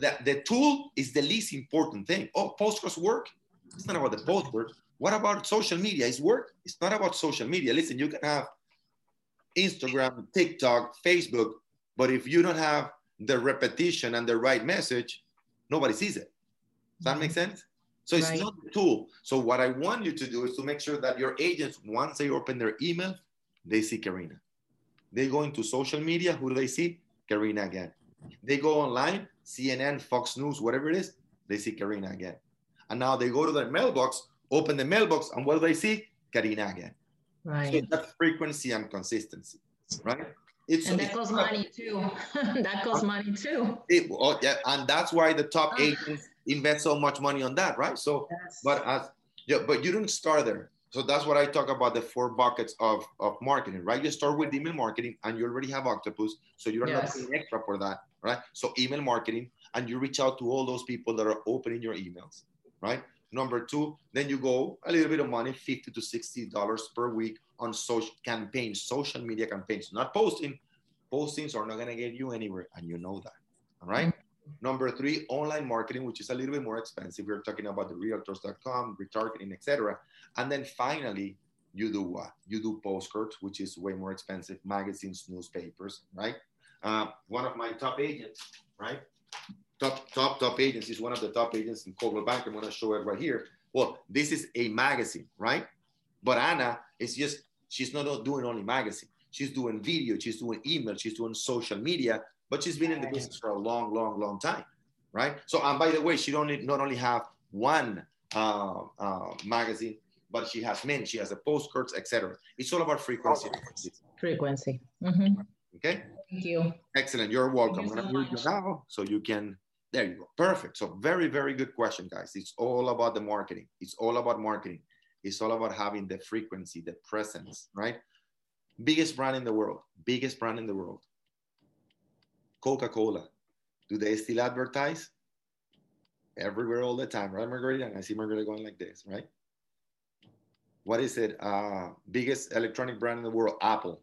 The, the tool is the least important thing. Oh, postcards work. It's not about the postcard. What about social media? It's work. It's not about social media. Listen, you can have Instagram, TikTok, Facebook, but if you don't have the repetition and the right message, nobody sees it. Does that make mm-hmm. sense? So it's right. not a tool. So what I want you to do is to make sure that your agents, once they open their email, they see Karina. They go into social media. Who do they see? Karina again. They go online, CNN, Fox News, whatever it is, they see Karina again. And now they go to their mailbox, open the mailbox, and what do they see? Karina again. Right. So that's frequency and consistency, right? It's, and that costs money too. <laughs> that costs money too. It, oh, yeah, and that's why the top ah. agents invest so much money on that, right? So, yes. but as yeah, but you didn't start there. So that's what I talk about the four buckets of, of marketing, right? You start with email marketing and you already have Octopus, so you don't yes. have to pay extra for that, right? So email marketing, and you reach out to all those people that are opening your emails, right? Number two, then you go a little bit of money, 50 to 60 dollars per week on social campaigns, social media campaigns, not posting. Postings are not gonna get you anywhere, and you know that. All right? Number three, online marketing, which is a little bit more expensive. We're talking about the realtors.com, retargeting, etc. And then finally, you do what? You do postcards, which is way more expensive, magazines, newspapers, right? Uh, one of my top agents, right? Top, top, top agents. He's one of the top agents in Coldwell Bank. I'm going to show it right here. Well, this is a magazine, right? But Anna is just, she's not doing only magazine. She's doing video, she's doing email, she's doing social media, but she's been in the business for a long, long, long time, right? So, and by the way, she don't not only have one uh, uh, magazine, but she has many. She has the postcards, etc. It's all about frequency. Frequency. Mm-hmm. Okay. Thank you. Excellent. You're welcome. Thank to so you now so you can there you go. Perfect. So very, very good question, guys. It's all about the marketing. It's all about marketing. It's all about having the frequency, the presence, right? Biggest brand in the world. Biggest brand in the world. Coca-Cola. Do they still advertise? Everywhere all the time, right, Margarita? And I see Margarita going like this, right? What is it? Uh, biggest electronic brand in the world, Apple.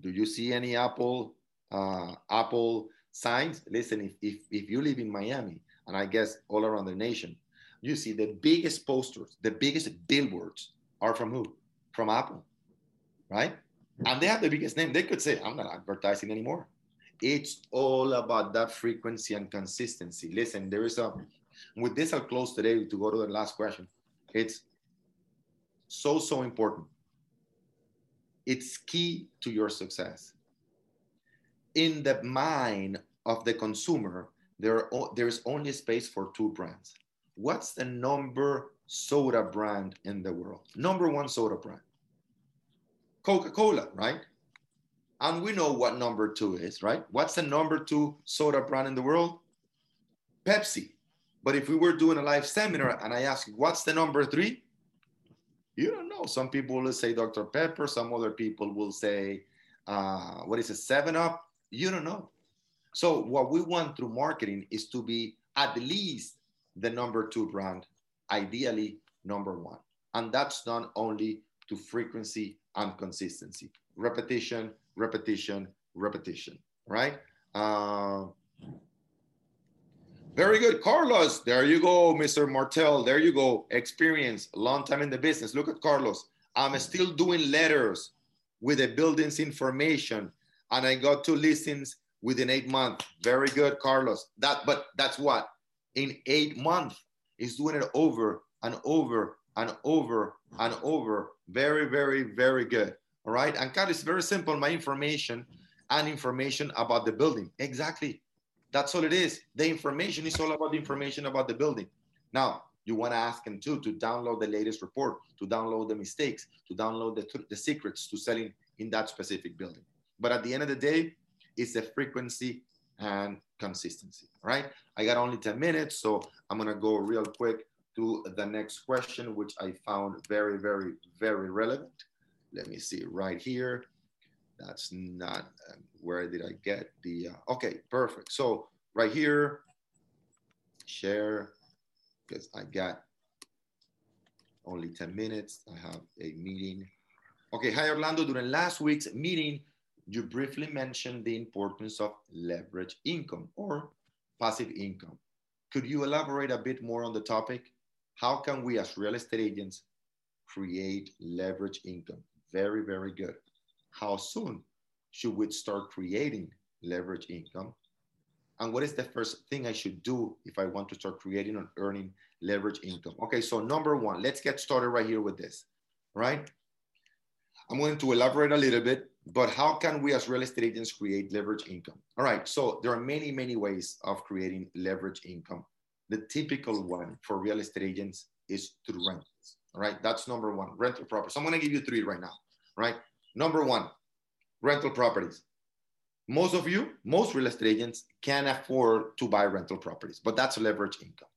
Do you see any Apple uh, Apple signs. Listen, if, if, if you live in Miami, and I guess all around the nation, you see the biggest posters, the biggest billboards are from who? From Apple, right? And they have the biggest name. They could say, I'm not advertising anymore. It's all about that frequency and consistency. Listen, there is a, with this, I'll close today to go to the last question. It's so, so important. It's key to your success in the mind of the consumer, there, there is only space for two brands. What's the number soda brand in the world? Number one soda brand. Coca-Cola, right? And we know what number two is, right? What's the number two soda brand in the world? Pepsi. But if we were doing a live seminar and I ask, what's the number three? You don't know. Some people will say Dr. Pepper. Some other people will say, uh, what is it, 7 Up? You don't know. So what we want through marketing is to be at least the number two brand, ideally number one. And that's done only to frequency and consistency. Repetition, repetition, repetition, right? Uh, very good. Carlos, there you go, Mr. Martel. There you go. Experience, long time in the business. Look at Carlos. I'm still doing letters with the building's information and I got two listings within eight months. Very good, Carlos. That, but that's what in eight months is doing it over and over and over and over. Very, very, very good. All right. And Carlos, very simple. My information and information about the building. Exactly. That's all it is. The information is all about the information about the building. Now, you want to ask them too to download the latest report, to download the mistakes, to download the, the secrets to selling in that specific building. But at the end of the day, it's the frequency and consistency, right? I got only 10 minutes, so I'm gonna go real quick to the next question, which I found very, very, very relevant. Let me see right here. That's not, um, where did I get the, uh, okay, perfect. So right here, share, because I got, only 10 minutes. I have a meeting. Okay, hi Orlando. During last week's meeting, you briefly mentioned the importance of leverage income or passive income. Could you elaborate a bit more on the topic? How can we, as real estate agents, create leverage income? Very, very good. How soon should we start creating leverage income? And what is the first thing I should do if I want to start creating and earning leverage income? Okay, so number one, let's get started right here with this, right? I'm going to elaborate a little bit, but how can we as real estate agents create leverage income? All right, so there are many, many ways of creating leverage income. The typical one for real estate agents is through rentals. All right, that's number one, rental properties. I'm going to give you three right now, right? Number one, rental properties. Most of you, most real estate agents can afford to buy rental properties, but that's leverage income,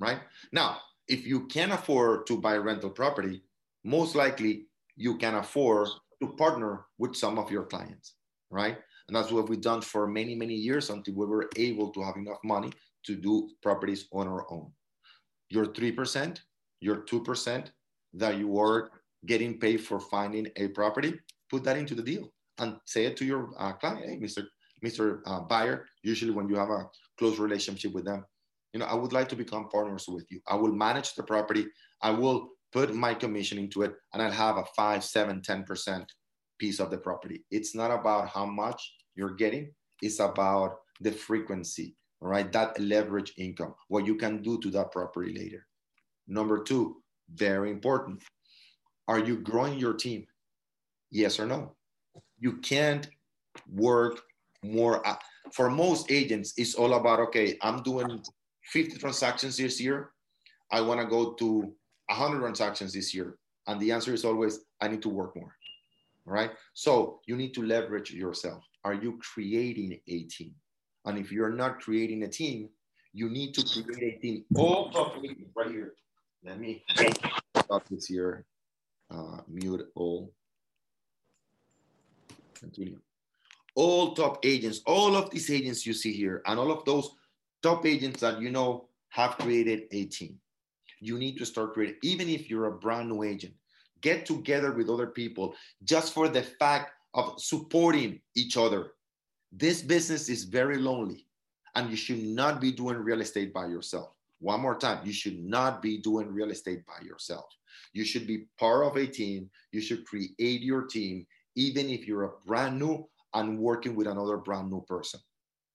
right? Now, if you can afford to buy rental property, most likely you can afford to partner with some of your clients, right? And that's what we've done for many, many years until we were able to have enough money to do properties on our own. Your 3%, your 2% that you are getting paid for finding a property, put that into the deal and say it to your uh, client, hey, Mr. Mr. Uh, buyer. Usually, when you have a close relationship with them, you know, I would like to become partners with you. I will manage the property. I will put my commission into it and I'll have a five, seven, 10% piece of the property. It's not about how much you're getting, it's about the frequency, right? That leverage income, what you can do to that property later. Number two, very important. Are you growing your team? Yes or no? You can't work more. Uh, for most agents, it's all about okay, I'm doing 50 transactions this year. I want to go to 100 transactions this year? And the answer is always, I need to work more. Right. So you need to leverage yourself. Are you creating a team? And if you're not creating a team, you need to create a team. All top agents right here. Let me stop this here. Uh, mute all. Continue. All top agents, all of these agents you see here, and all of those top agents that you know have created a team you need to start creating, even if you're a brand new agent, get together with other people just for the fact of supporting each other. This business is very lonely, and you should not be doing real estate by yourself. One more time, you should not be doing real estate by yourself. You should be part of a team. You should create your team, even if you're a brand new and working with another brand new person,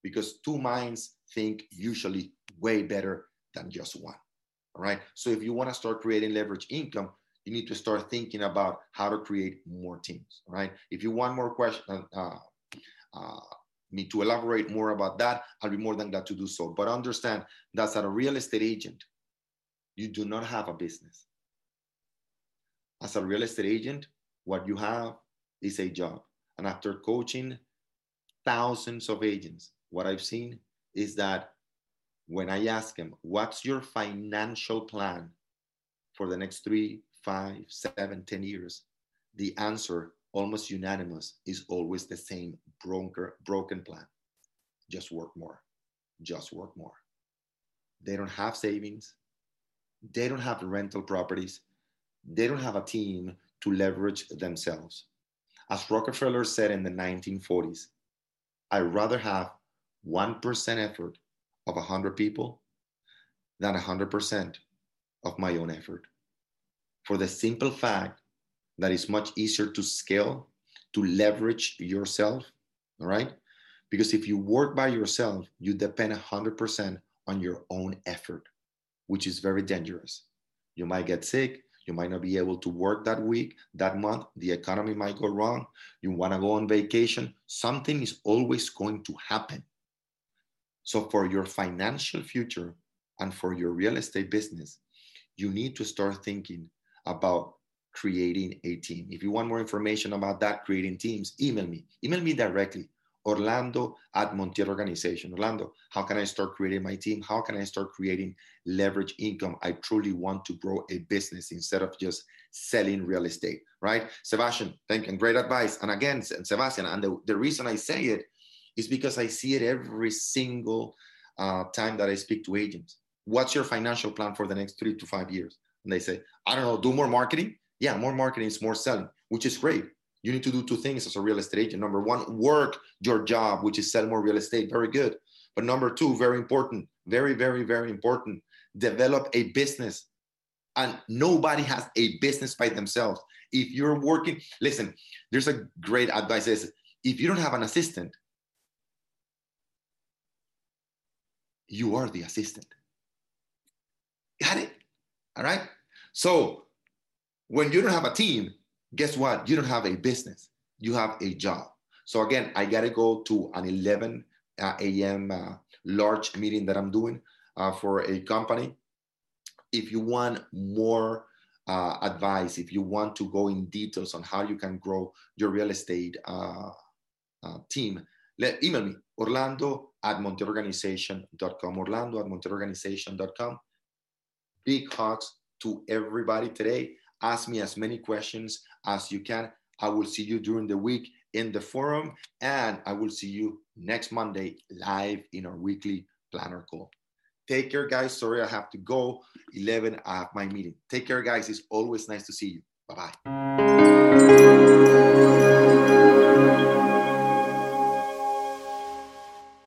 because two minds think usually way better than just one. All right. So if you want to start creating leverage income, you need to start thinking about how to create more teams. Right. If you want more questions, uh, uh, me to elaborate more about that, I'll be more than glad to do so. But understand that as a real estate agent, you do not have a business. As a real estate agent, what you have is a job. And after coaching thousands of agents, what I've seen is that when I ask them, what's your financial plan for the next three, five, seven, ten years? The answer, almost unanimous, is always the same broker, broken plan. Just work more. Just work more. They don't have savings. They don't have rental properties. They don't have a team to leverage themselves. As Rockefeller said in the 1940s, I'd rather have 1% effort of 100 people than 100% of my own effort. For the simple fact that it's much easier to scale, to leverage yourself, all right? Because if you work by yourself, you depend 100% on your own effort, which is very dangerous. You might get sick, you might not be able to work that week, that month, the economy might go wrong, you want to go on vacation, something is always going to happen. So, for your financial future and for your real estate business, you need to start thinking about creating a team. If you want more information about that, creating teams, email me. Email me directly, orlando at Montiel Organization. Orlando, how can I start creating my team? How can I start creating leverage income? I truly want to grow a business instead of just selling real estate, right? Sebastian, thank you. And great advice. And again, Sebastian, and the, the reason I say it is because I see it every single uh, time that I speak to agents. What's your financial plan for the next three to five years? and they say, I don't know, do more marketing. Yeah, more marketing is more selling, which is great. You need to do two things as a real estate agent. Number one, work your job, which is sell more real estate. Very good. But number two, very important, very, very, very important, develop a business. And nobody has a business by themselves. If you're working, listen, there's a great advice is if you don't have an assistant, you are the assistant. Got it? All right. So when you don't have a team, guess what? You don't have a business. You have a job. So again, I got to go to an 11 uh, a.m. Uh, large meeting that I'm doing uh, for a company. If you want more uh, advice, if you want to go in details on how you can grow your real estate uh, uh, team, let email me orlando at montielorganization.com. Orlando at montielorganization.com. Big hugs to everybody today. Ask me as many questions as you can. I will see you during the week in the forum, and I will see you next Monday live in our weekly planner call. Take care, guys. Sorry, I have to go. 11, I have my meeting. Take care, guys. It's always nice to see you. Bye bye.